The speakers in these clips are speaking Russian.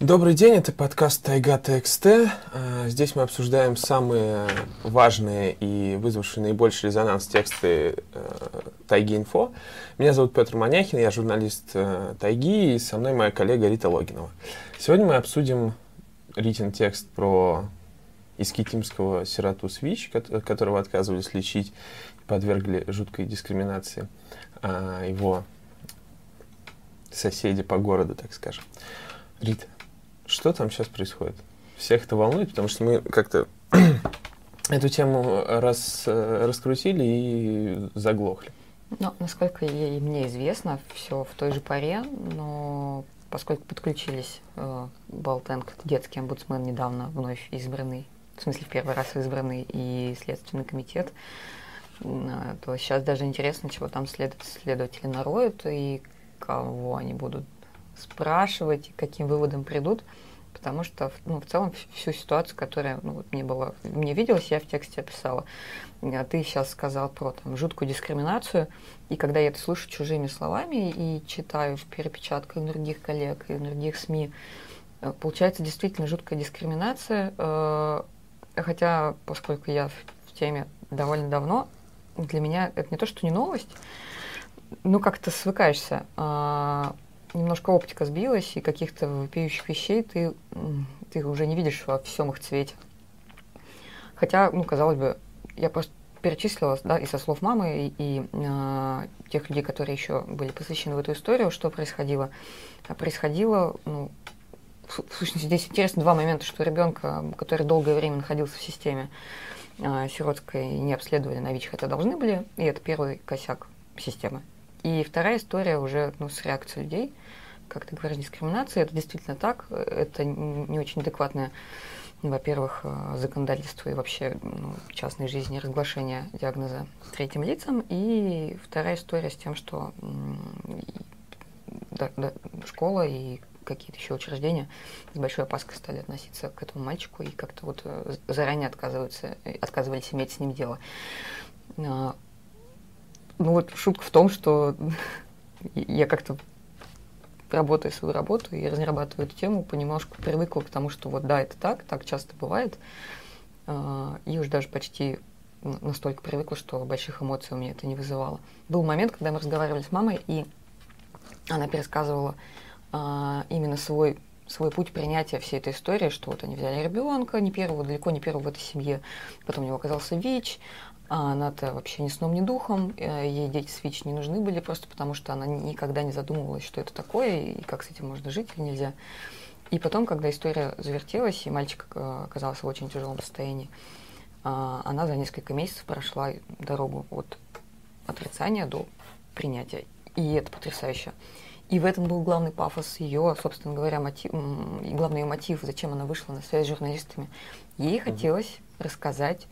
Добрый день, это подкаст Тайга ТXТ. А, здесь мы обсуждаем самые важные и вызвавшие наибольший резонанс тексты э, Тайги Инфо. Меня зовут Петр Маняхин, я журналист э, Тайги, и со мной моя коллега Рита Логинова. Сегодня мы обсудим Ритин текст про искитимского сироту СВИЧ, которого отказывались лечить подвергли жуткой дискриминации а, его соседи по городу, так скажем. Рита, что там сейчас происходит? Всех это волнует, потому что мы как-то эту тему раз, раскрутили и заглохли. Ну, насколько ей, мне известно, все в той же паре, но поскольку подключились э, Балтенг, детский омбудсмен, недавно вновь избранный, в смысле в первый раз избранный, и Следственный комитет, э, то сейчас даже интересно, чего там след, следователи нароют и кого они будут спрашивать, каким выводом придут, потому что ну, в целом всю ситуацию, которая ну, вот мне была, мне виделась, я в тексте описала. А ты сейчас сказал про там, жуткую дискриминацию, и когда я это слышу чужими словами и читаю в перепечатках других коллег и других СМИ, э, получается действительно жуткая дискриминация, э, хотя, поскольку я в теме довольно давно, для меня это не то, что не новость, ну как-то свыкаешься. Немножко оптика сбилась, и каких-то вопиющих вещей ты, ты уже не видишь во всем их цвете. Хотя, ну, казалось бы, я просто перечислила, да, и со слов мамы, и, и э, тех людей, которые еще были посвящены в эту историю, что происходило. А происходило, ну, в, в сущности, здесь интересно два момента, что ребенка, который долгое время находился в системе э, сиротской, не обследовали на ВИЧ, хотя должны были, и это первый косяк системы. И вторая история уже ну, с реакцией людей, как ты говоришь, дискриминация, это действительно так, это не очень адекватное, во-первых, э, законодательство и вообще ну, частной жизни разглашение диагноза третьим лицам, и вторая история с тем, что да, да, школа и какие-то еще учреждения с большой опаской стали относиться к этому мальчику и как-то вот э, заранее отказываются, отказывались иметь с ним дело. Ну вот шутка в том, что я как-то работаю свою работу и разрабатываю эту тему, понемножку привыкла к тому, что вот да, это так, так часто бывает. А, и уже даже почти настолько привыкла, что больших эмоций у меня это не вызывало. Был момент, когда мы разговаривали с мамой, и она пересказывала а, именно свой свой путь принятия всей этой истории, что вот они взяли ребенка, не первого, далеко не первого в этой семье, потом у него оказался ВИЧ, а она-то вообще ни сном, ни духом. Э, ей дети с ВИЧ не нужны были просто потому, что она никогда не задумывалась, что это такое и как с этим можно жить или нельзя. И потом, когда история завертелась, и мальчик э, оказался в очень тяжелом состоянии, а, она за несколько месяцев прошла дорогу от отрицания до принятия. И это потрясающе. И в этом был главный пафос ее, собственно говоря, мотив, и главный ее мотив, зачем она вышла на связь с журналистами. Ей хотелось рассказать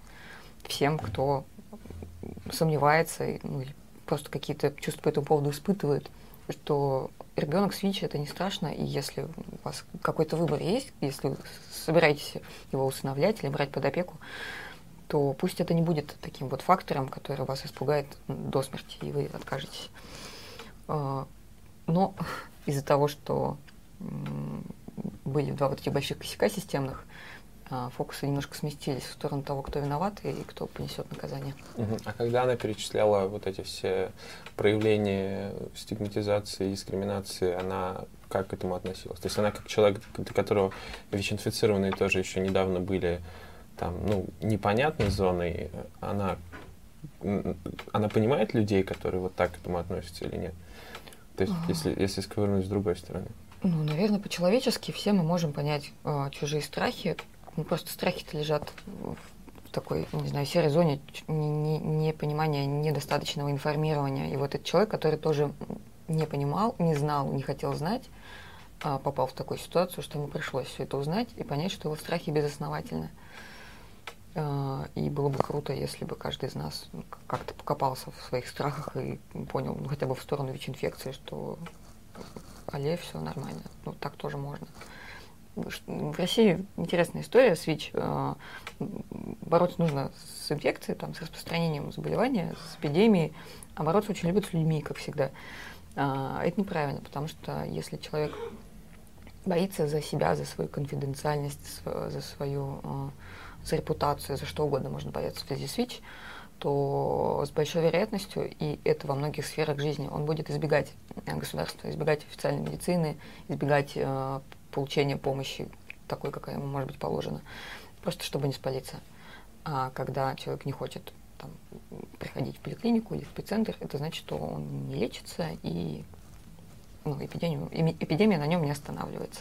всем, кто сомневается, ну, или просто какие-то чувства по этому поводу испытывает, что ребенок с ВИЧ это не страшно, и если у вас какой-то выбор есть, если вы собираетесь его усыновлять или брать под опеку, то пусть это не будет таким вот фактором, который вас испугает до смерти, и вы откажетесь. А, но из-за того, что были два вот этих больших косяка системных, фокусы немножко сместились в сторону того, кто виноват и кто понесет наказание. А когда она перечисляла вот эти все проявления стигматизации, дискриминации, она как к этому относилась? То есть она как человек, для которого ВИЧ-инфицированные тоже еще недавно были там, ну, непонятной зоной, она, она понимает людей, которые вот так к этому относятся или нет? То есть, а. если, если сковырнуть с другой стороны. Ну, наверное, по-человечески все мы можем понять э, чужие страхи, ну, просто страхи-то лежат в такой, не знаю, серой зоне непонимания, не, не недостаточного информирования. И вот этот человек, который тоже не понимал, не знал, не хотел знать, а попал в такую ситуацию, что ему пришлось все это узнать и понять, что его страхи безосновательны. А, и было бы круто, если бы каждый из нас как-то покопался в своих страхах и понял, ну, хотя бы в сторону ВИЧ-инфекции, что алле, все нормально. Ну, так тоже можно в России интересная история с ВИЧ. Э, бороться нужно с инфекцией, там, с распространением заболевания, с эпидемией, а бороться очень любят с людьми, как всегда. А, это неправильно, потому что если человек боится за себя, за свою конфиденциальность, за свою э, за репутацию, за что угодно можно бояться в связи с ВИЧ, то с большой вероятностью, и это во многих сферах жизни, он будет избегать э, государства, избегать официальной медицины, избегать получения помощи такой, какая ему может быть положена, просто чтобы не спалиться. А когда человек не хочет там, приходить в поликлинику или в спеццентр, это значит, что он не лечится и ну, эпидемию, эпидемия на нем не останавливается.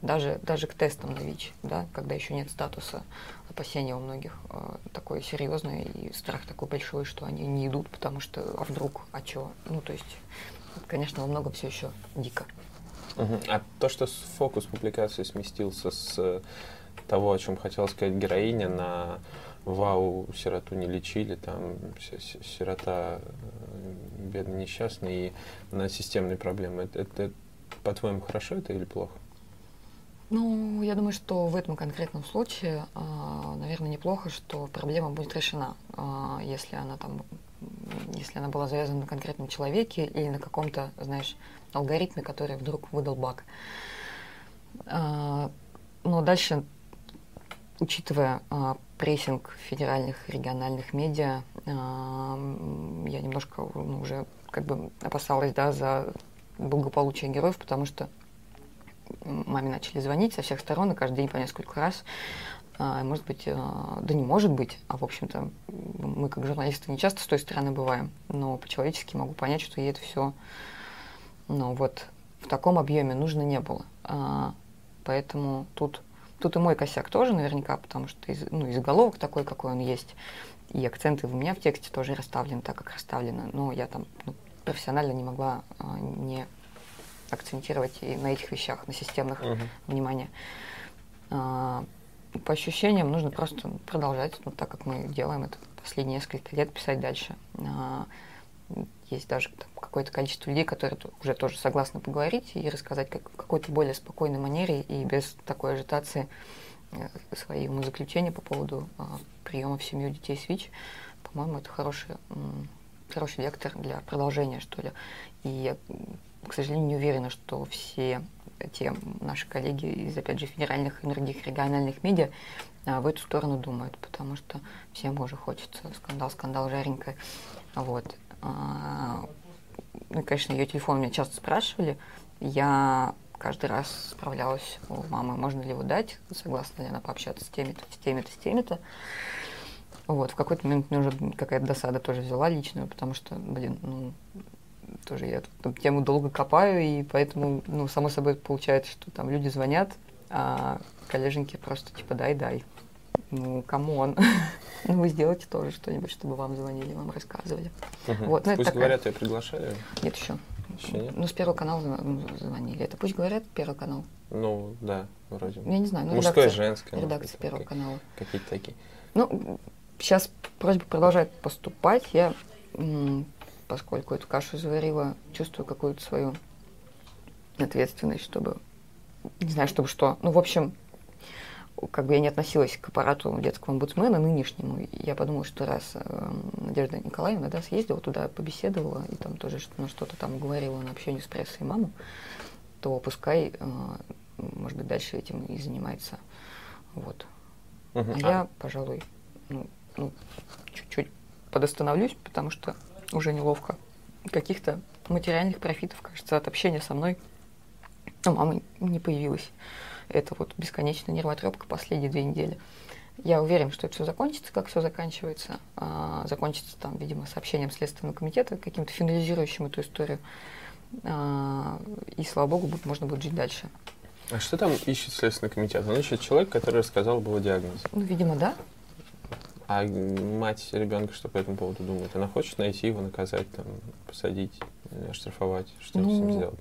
Даже, даже к тестам на ВИЧ, да, когда еще нет статуса, опасения у многих э, такое серьезное и страх такой большой, что они не идут, потому что а вдруг, а что? Ну, то есть, конечно, во многом все еще дико. Угу. А то, что фокус публикации сместился с того, о чем хотела сказать героиня, на вау, сироту не лечили, там сирота э, бедный, несчастный, и на системные проблемы. Это, это по-твоему, хорошо это или плохо? Ну, я думаю, что в этом конкретном случае, а, наверное, неплохо, что проблема будет решена, а, если она там, если она была завязана на конкретном человеке или на каком-то, знаешь, алгоритме, который вдруг выдал баг. А, но дальше, учитывая прессинг федеральных региональных медиа, я немножко ну, уже как бы опасалась, да, за благополучие героев, потому что маме начали звонить со всех сторон, и каждый день по несколько раз. А, может быть, а, да не может быть, а в общем-то мы как журналисты не часто с той стороны бываем, но по-человечески могу понять, что ей это все, ну вот, в таком объеме нужно не было. А, поэтому тут, тут и мой косяк тоже наверняка, потому что из, ну, из заголовок такой, какой он есть, и акценты у меня в тексте тоже расставлены так, как расставлены, но я там ну, профессионально не могла не акцентировать и на этих вещах, на системных uh-huh. внимания. По ощущениям нужно просто продолжать, ну, так как мы делаем это последние несколько лет, писать дальше. А, есть даже какое-то количество людей, которые уже тоже согласны поговорить и рассказать как, какой-то более спокойной манере и без такой ажитации э, свои умозаключения по поводу а, приема в семью детей с ВИЧ. По-моему, это хороший, хороший вектор для продолжения, что ли. И я к сожалению, не уверена, что все те наши коллеги из, опять же, федеральных и других региональных медиа а, в эту сторону думают, потому что всем уже хочется скандал, скандал, жаренько. Вот. А, ну, конечно, ее телефон меня часто спрашивали. Я каждый раз справлялась у мамы, можно ли его дать, согласна ли она пообщаться с теми-то, с теми-то, с теми-то. Вот, в какой-то момент мне уже какая-то досада тоже взяла личную, потому что, блин, ну, тоже я эту тему долго копаю, и поэтому, ну, само собой получается, что там люди звонят, а коллеженьки просто типа дай-дай. Ну, come on. ну, вы сделайте тоже что-нибудь, чтобы вам звонили, вам рассказывали. Угу. Вот, ну, пусть такая... говорят, я приглашали? Нет еще. Еще нет? Ну, с Первого канала ну, звонили. Это пусть говорят Первый канал? Ну, да, вроде. Я не знаю. Ну, Мужское, редакция, женское. Редакция Первого канала. Какие-то такие. Ну, сейчас просьба продолжает поступать. Я поскольку эту кашу заварила, чувствую какую-то свою ответственность, чтобы, не знаю, чтобы что. Ну, в общем, как бы я не относилась к аппарату детского омбудсмена нынешнему, я подумала, что раз э, Надежда Николаевна да, съездила туда, побеседовала, и там тоже ну, что-то там говорила на общении с прессой и маму, то пускай, э, может быть, дальше этим и занимается. Вот. Угу. А, а я, пожалуй, ну, ну, чуть-чуть подостановлюсь, потому что уже неловко. Каких-то материальных профитов, кажется, от общения со мной у мамы не появилось. Это вот бесконечная нервотрепка последние две недели. Я уверен, что это все закончится, как все заканчивается. А, закончится там, видимо, сообщением Следственного комитета, каким-то финализирующим эту историю. А, и, слава богу, можно будет жить дальше. А что там ищет Следственный комитет? Он ищет человека, который рассказал бы о диагнозе. Ну, видимо, да. А мать ребенка что по этому поводу думает? Она хочет найти его, наказать, там, посадить, оштрафовать? Что ну, с ним сделать?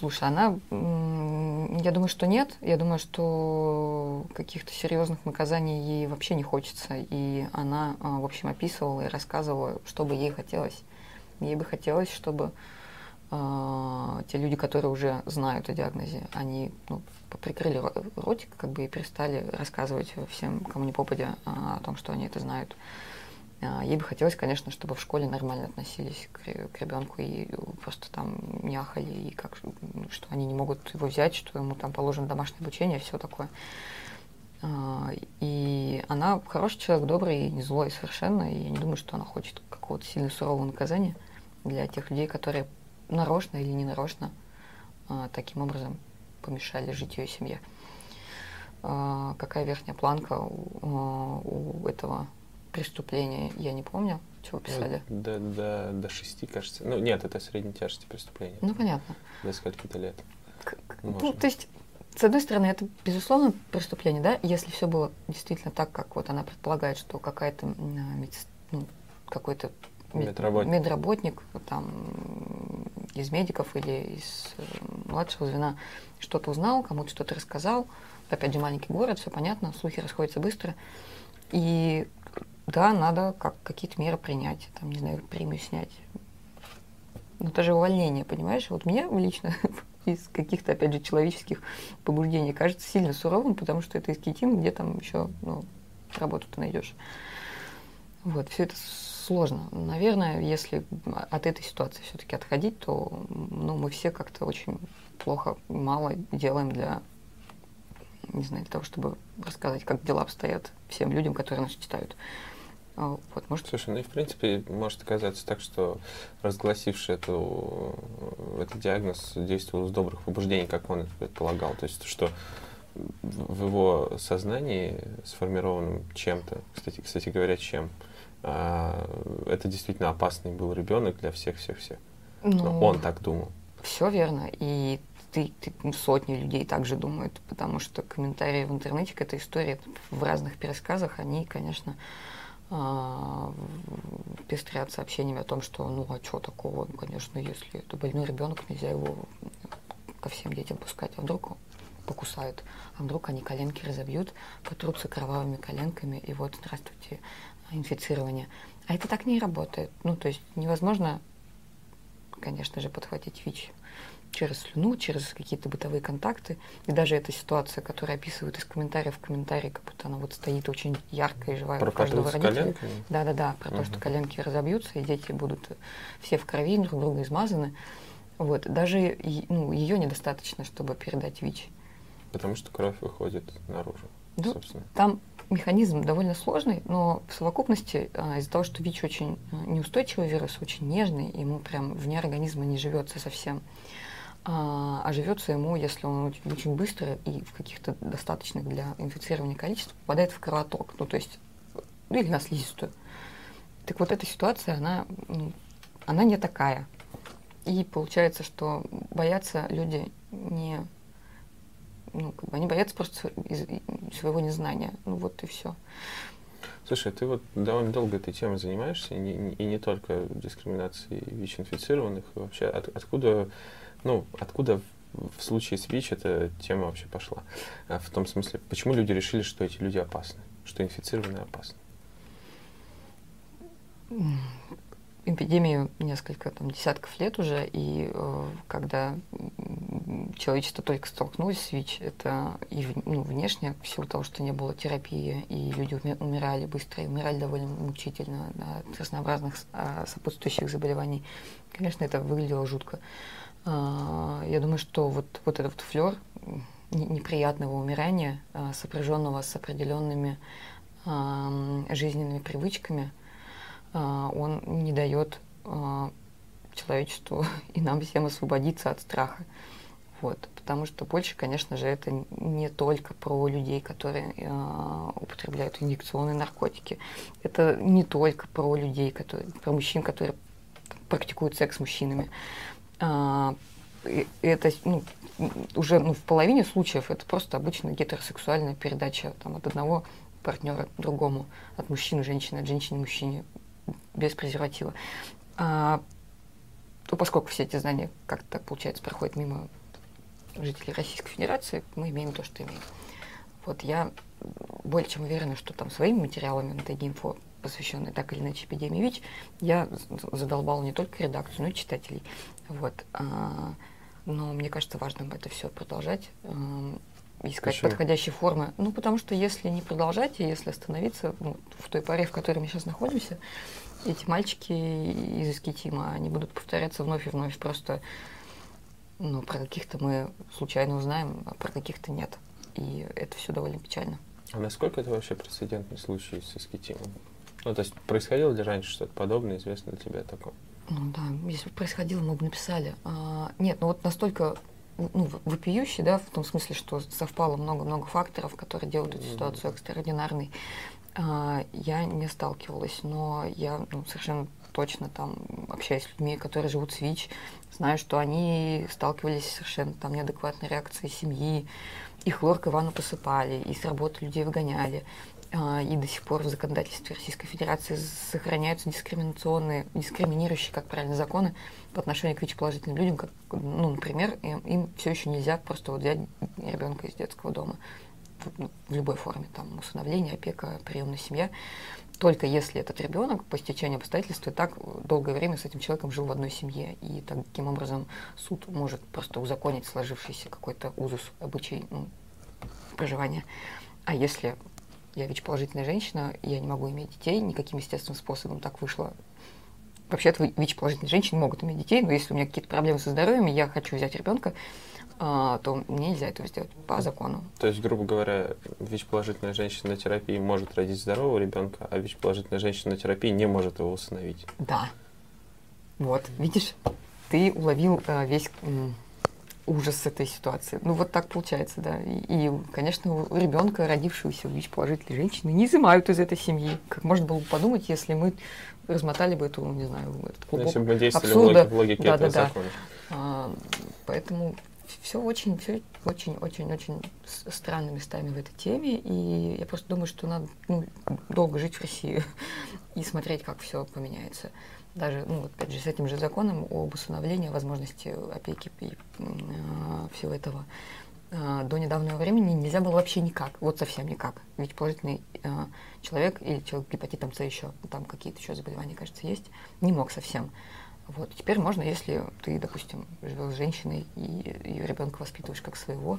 Слушай, она, я думаю, что нет. Я думаю, что каких-то серьезных наказаний ей вообще не хочется. И она, а, в общем, описывала и рассказывала, что бы ей хотелось. Ей бы хотелось, чтобы те люди, которые уже знают о диагнозе, они ну, прикрыли ротик как бы и перестали рассказывать всем, кому не попадя, а, о том, что они это знают. А, ей бы хотелось, конечно, чтобы в школе нормально относились к, к ребенку и просто там не и как, что они не могут его взять, что ему там положено домашнее обучение, все такое. А, и она хороший человек, добрый не злой совершенно, и я не думаю, что она хочет какого-то сильно сурового наказания для тех людей, которые нарочно или не нарочно а, таким образом помешали жить ее семье. Какая верхняя планка у, у этого преступления, я не помню, чего ну, писали. Ну, до, до, до шести, кажется. Ну, нет, это средней тяжести преступления. Ну, понятно. До скольки-то лет. К- ну, то есть, с одной стороны, это, безусловно, преступление, да, если все было действительно так, как вот она предполагает, что какая-то ну, какой-то медработник. медработник там из медиков или из э, младшего звена что-то узнал, кому-то что-то рассказал. Опять же, маленький город, все понятно, слухи расходятся быстро. И да, надо как, какие-то меры принять, там, не знаю, премию снять. Но это же увольнение, понимаешь? Вот мне лично из каких-то, опять же, человеческих побуждений кажется сильно суровым, потому что это из Китин, где там еще ну, работу ты найдешь. Вот, все это сложно. Наверное, если от этой ситуации все-таки отходить, то ну, мы все как-то очень плохо, мало делаем для не знаю, для того, чтобы рассказать, как дела обстоят всем людям, которые нас читают. А, вот, может... Слушай, ну и в принципе может оказаться так, что разгласивший эту, этот диагноз действовал с добрых побуждений, как он это предполагал. То есть, что в его сознании сформированном чем-то, кстати, кстати говоря, чем, это действительно опасный был ребенок для всех-всех-всех. Ну, он так думал. Все верно. И ты, ты, ну, сотни людей также думают, потому что комментарии в интернете к этой истории в разных пересказах, они, конечно, а, пестрят сообщениями о том, что ну а что такого, ну, конечно, если это больной ребенок, нельзя его ко всем детям пускать, а вдруг покусают, а вдруг они коленки разобьют, потрутся кровавыми коленками, и вот, здравствуйте, инфицирование. А это так не работает. Ну, то есть невозможно, конечно же, подхватить ВИЧ через слюну, через какие-то бытовые контакты. И даже эта ситуация, которая описывают из комментариев в комментарии, как будто она вот стоит очень ярко и живая про у каждого родителя. Да-да-да, про угу. то, что коленки разобьются, и дети будут все в крови, друг друга измазаны. Вот. Даже ну, ее недостаточно, чтобы передать ВИЧ. Потому что кровь выходит наружу, ну, собственно. Там механизм довольно сложный, но в совокупности а, из-за того, что ВИЧ очень а, неустойчивый вирус, очень нежный, ему прям вне организма не живется совсем, а, а живется ему, если он очень, быстро и в каких-то достаточных для инфицирования количествах попадает в кровоток, ну то есть, ну или на слизистую. Так вот эта ситуация, она, она не такая. И получается, что боятся люди не, ну, как бы они боятся просто своего незнания. Ну вот и все. Слушай, ты вот довольно долго этой темой занимаешься, и не, и не только дискриминацией ВИЧ-инфицированных, вообще от, откуда ну, откуда в случае с ВИЧ эта тема вообще пошла? А в том смысле, почему люди решили, что эти люди опасны, что инфицированные опасны? Эпидемию несколько там, десятков лет уже, и э, когда человечество только столкнулось с ВИЧ, это и ну, внешне, в силу того, что не было терапии, и люди умирали быстро, и умирали довольно мучительно да, от разнообразных а, сопутствующих заболеваний. Конечно, это выглядело жутко. А, я думаю, что вот, вот этот вот флер неприятного умирания, а, сопряженного с определенными жизненными привычками, он не дает человечеству и нам всем освободиться от страха. Вот, потому что больше, конечно же, это не только про людей, которые э, употребляют инъекционные наркотики. Это не только про людей, которые, про мужчин, которые практикуют секс с мужчинами. А, это ну, уже ну, в половине случаев это просто обычная гетеросексуальная передача там, от одного партнера к другому, от мужчины женщине, от женщины мужчине, без презерватива. А, то поскольку все эти знания как-то получается проходят мимо жителей Российской Федерации, мы имеем то, что имеем. Вот я более чем уверена, что там своими материалами на Тайгинфо посвященные так или иначе эпидемии ВИЧ, я задолбала не только редакцию, но и читателей. Вот. А, но мне кажется важным это все продолжать. Искать Почему? подходящие формы. Ну, потому что если не продолжать, и если остановиться ну, в той паре, в которой мы сейчас находимся, эти мальчики из Искитима, они будут повторяться вновь и вновь. Просто ну, про каких-то мы случайно узнаем, а про каких-то нет. И это все довольно печально. А насколько это вообще прецедентный случай с Искитимом? Ну, то есть происходило ли раньше что-то подобное, известно ли тебе о таком? Ну да, если бы происходило, мы бы написали. А, нет, ну вот настолько ну, вопиющий, да, в том смысле, что совпало много-много факторов, которые делают эту ситуацию экстраординарной. А, я не сталкивалась, но я ну, совершенно точно там общаюсь с людьми, которые живут в ВИЧ, знаю, что они сталкивались с совершенно там неадекватной реакцией семьи, и хлоркой ванну посыпали, и с работы людей выгоняли. А, и до сих пор в законодательстве Российской Федерации сохраняются дискриминационные, дискриминирующие, как правильно, законы по отношению к ВИЧ-положительным людям, как, ну, например, им, им все еще нельзя просто вот взять ребенка из детского дома в, любой форме, там, усыновление, опека, приемная семья, только если этот ребенок по стечению обстоятельств и так долгое время с этим человеком жил в одной семье. И таким образом суд может просто узаконить сложившийся какой-то узус, обычай ну, проживания. А если я ВИЧ-положительная женщина, я не могу иметь детей никаким естественным способом, так вышло. Вообще-то ВИЧ-положительные женщины могут иметь детей, но если у меня какие-то проблемы со здоровьем, и я хочу взять ребенка, а, то мне нельзя этого сделать по закону. То есть, грубо говоря, ВИЧ-положительная женщина на терапии может родить здорового ребенка, а ВИЧ-положительная женщина на терапии не может его усыновить. Да. Вот, видишь, ты уловил э, весь ужас этой ситуации. Ну, вот так получается, да. И, и конечно, у ребенка, родившегося у ВИЧ-положительной женщины, не изымают из этой семьи. Как можно было бы подумать, если мы размотали бы эту, не знаю, этот клубок Если бы мы действовали абсурда. в логике да, этого да, закона. Да. А, поэтому все очень, все очень, очень, очень странными местами в этой теме, и я просто думаю, что надо ну, долго жить в России и смотреть, как все поменяется даже, ну, опять же, с этим же законом об усыновлении, возможности опеки и э, всего этого э, до недавнего времени нельзя было вообще никак, вот совсем никак. Ведь положительный э, человек или человек с гепатитом С еще, там какие-то еще заболевания, кажется, есть, не мог совсем. Вот. Теперь можно, если ты, допустим, живешь с женщиной и ее ребенка воспитываешь как своего,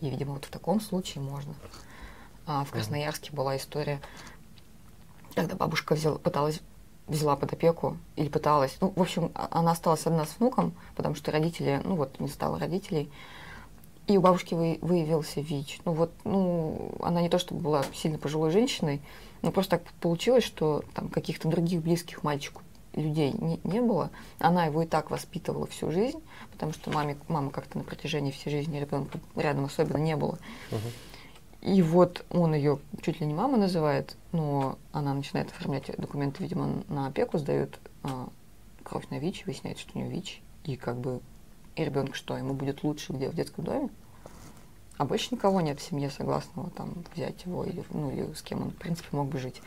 и, видимо, вот в таком случае можно. А в Красноярске была история, когда бабушка взяла, пыталась взяла под опеку или пыталась. Ну, в общем, а, она осталась одна с внуком, потому что родители, ну вот, не стало родителей. И у бабушки вы, выявился ВИЧ. Ну вот, ну, она не то чтобы была сильно пожилой женщиной, но просто так получилось, что там каких-то других близких мальчику людей не, не было. Она его и так воспитывала всю жизнь, потому что маме, мама как-то на протяжении всей жизни ребенка рядом особенно не было. Uh-huh. И вот он ее чуть ли не мама называет, но она начинает оформлять документы, видимо, на опеку, сдает а, кровь на ВИЧ, выясняется, что у нее ВИЧ, и как бы и ребенку что, ему будет лучше где в детском доме? А больше никого нет в семье согласного там взять его или, ну, или с кем он, в принципе, мог бы жить.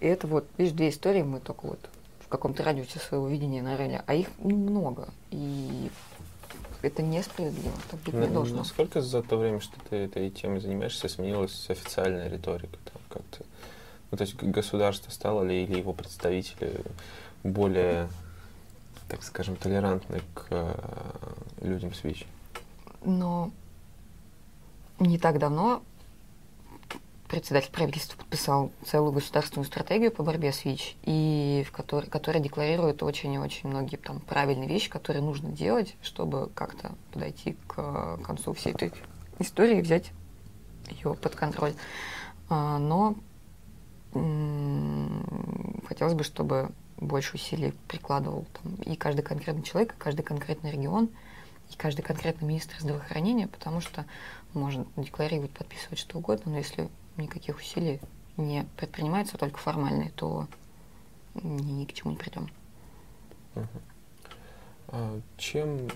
И это вот, видишь, две истории мы только вот в каком-то радиусе своего видения нарыли, а их много. И это несправедливо, так быть не должно. Насколько за то время, что ты этой темой занимаешься, сменилась официальная риторика? Там как-то, ну, то есть государство стало ли или его представители более, так скажем, толерантны к э, людям с ВИЧ? Но не так давно председатель правительства подписал целую государственную стратегию по борьбе с ВИЧ, и в которой, которая декларирует очень и очень многие там правильные вещи, которые нужно делать, чтобы как-то подойти к концу всей этой истории и взять ее под контроль. А, но хотелось бы, чтобы больше усилий прикладывал там, и каждый конкретный человек, и каждый конкретный регион, и каждый конкретный министр здравоохранения, потому что можно декларировать, подписывать что угодно, но если никаких усилий не предпринимается, только формальные, то ни, к чему не придем. А чем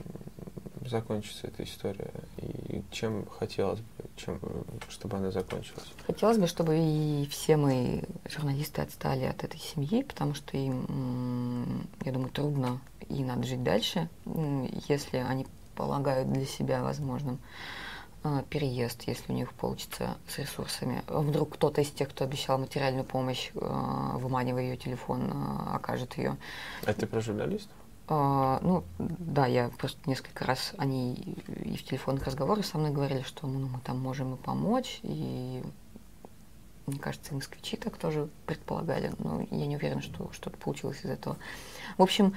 закончится эта история? И чем хотелось бы, чем, чтобы она закончилась? Хотелось бы, чтобы и все мы, журналисты, отстали от этой семьи, потому что им, я думаю, трудно и надо жить дальше, если они полагают для себя возможным переезд, если у них получится с ресурсами. Вдруг кто-то из тех, кто обещал материальную помощь, а, выманивая ее телефон, а, окажет ее. А ты про журналистов? Ну, да, я просто несколько раз они и в телефонных разговорах со мной говорили, что ну, мы там можем и помочь, и мне кажется, москвичи так тоже предполагали, но я не уверена, что что-то получилось из этого. В общем,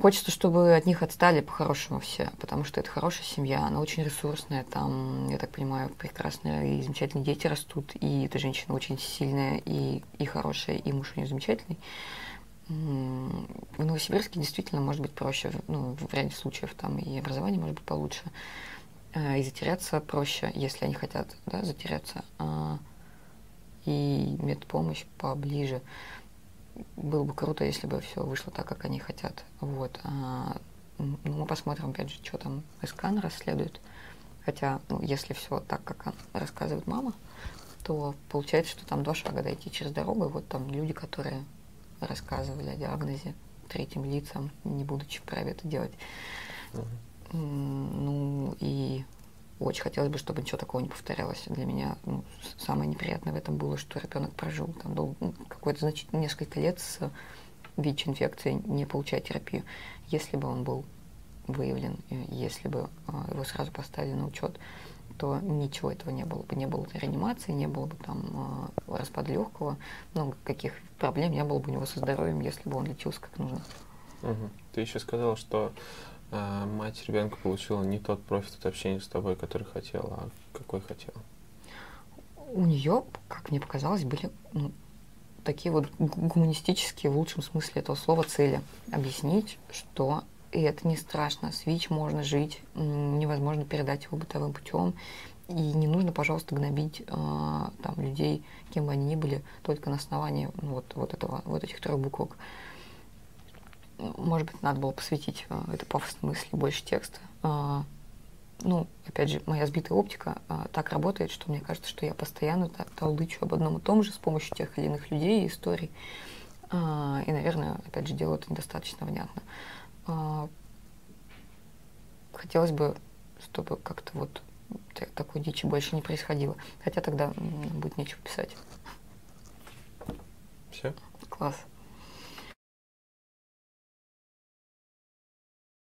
хочется, чтобы от них отстали по-хорошему все, потому что это хорошая семья, она очень ресурсная, там, я так понимаю, прекрасные и замечательные дети растут, и эта женщина очень сильная и, и хорошая, и муж у нее замечательный в Новосибирске действительно может быть проще, ну, в ряде случаев там и образование может быть получше, э, и затеряться проще, если они хотят, да, затеряться, а, и медпомощь поближе. Было бы круто, если бы все вышло так, как они хотят. Вот. А, ну, мы посмотрим, опять же, что там Искан расследует. Хотя, ну, если все так, как рассказывает мама, то получается, что там два шага дойти через дорогу, и вот там люди, которые рассказывали о диагнозе третьим лицам, не будучи вправе это делать. Uh-huh. Ну и очень хотелось бы, чтобы ничего такого не повторялось. Для меня ну, самое неприятное в этом было, что ребенок прожил там дол- ну, какое-то значительно несколько лет с ВИЧ-инфекцией, не получая терапию. Если бы он был выявлен, если бы а, его сразу поставили на учет, то ничего этого не было бы. Не было бы реанимации, не было бы там э, распада легкого, много каких проблем не было бы у него со здоровьем, если бы он лечился как нужно. Угу. Ты еще сказала, что э, мать ребенка получила не тот профит от общения с тобой, который хотела, а какой хотела. У нее, как мне показалось, были ну, такие вот гуманистические, в лучшем смысле этого слова, цели. Объяснить, что и это не страшно. С ВИЧ можно жить, невозможно передать его бытовым путем. И не нужно, пожалуйста, гнобить э, там, людей, кем бы они ни были, только на основании ну, вот, вот, этого, вот этих трех буквок. Может быть, надо было посвятить э, этой пафосной мысли больше текста. Э, ну, опять же, моя сбитая оптика э, так работает, что мне кажется, что я постоянно так толдычу об одном и том же с помощью тех или иных людей и историй. И, наверное, опять же, делаю это недостаточно внятно. Хотелось бы, чтобы как-то вот такой дичи больше не происходило. Хотя тогда будет нечего писать. Все? Класс.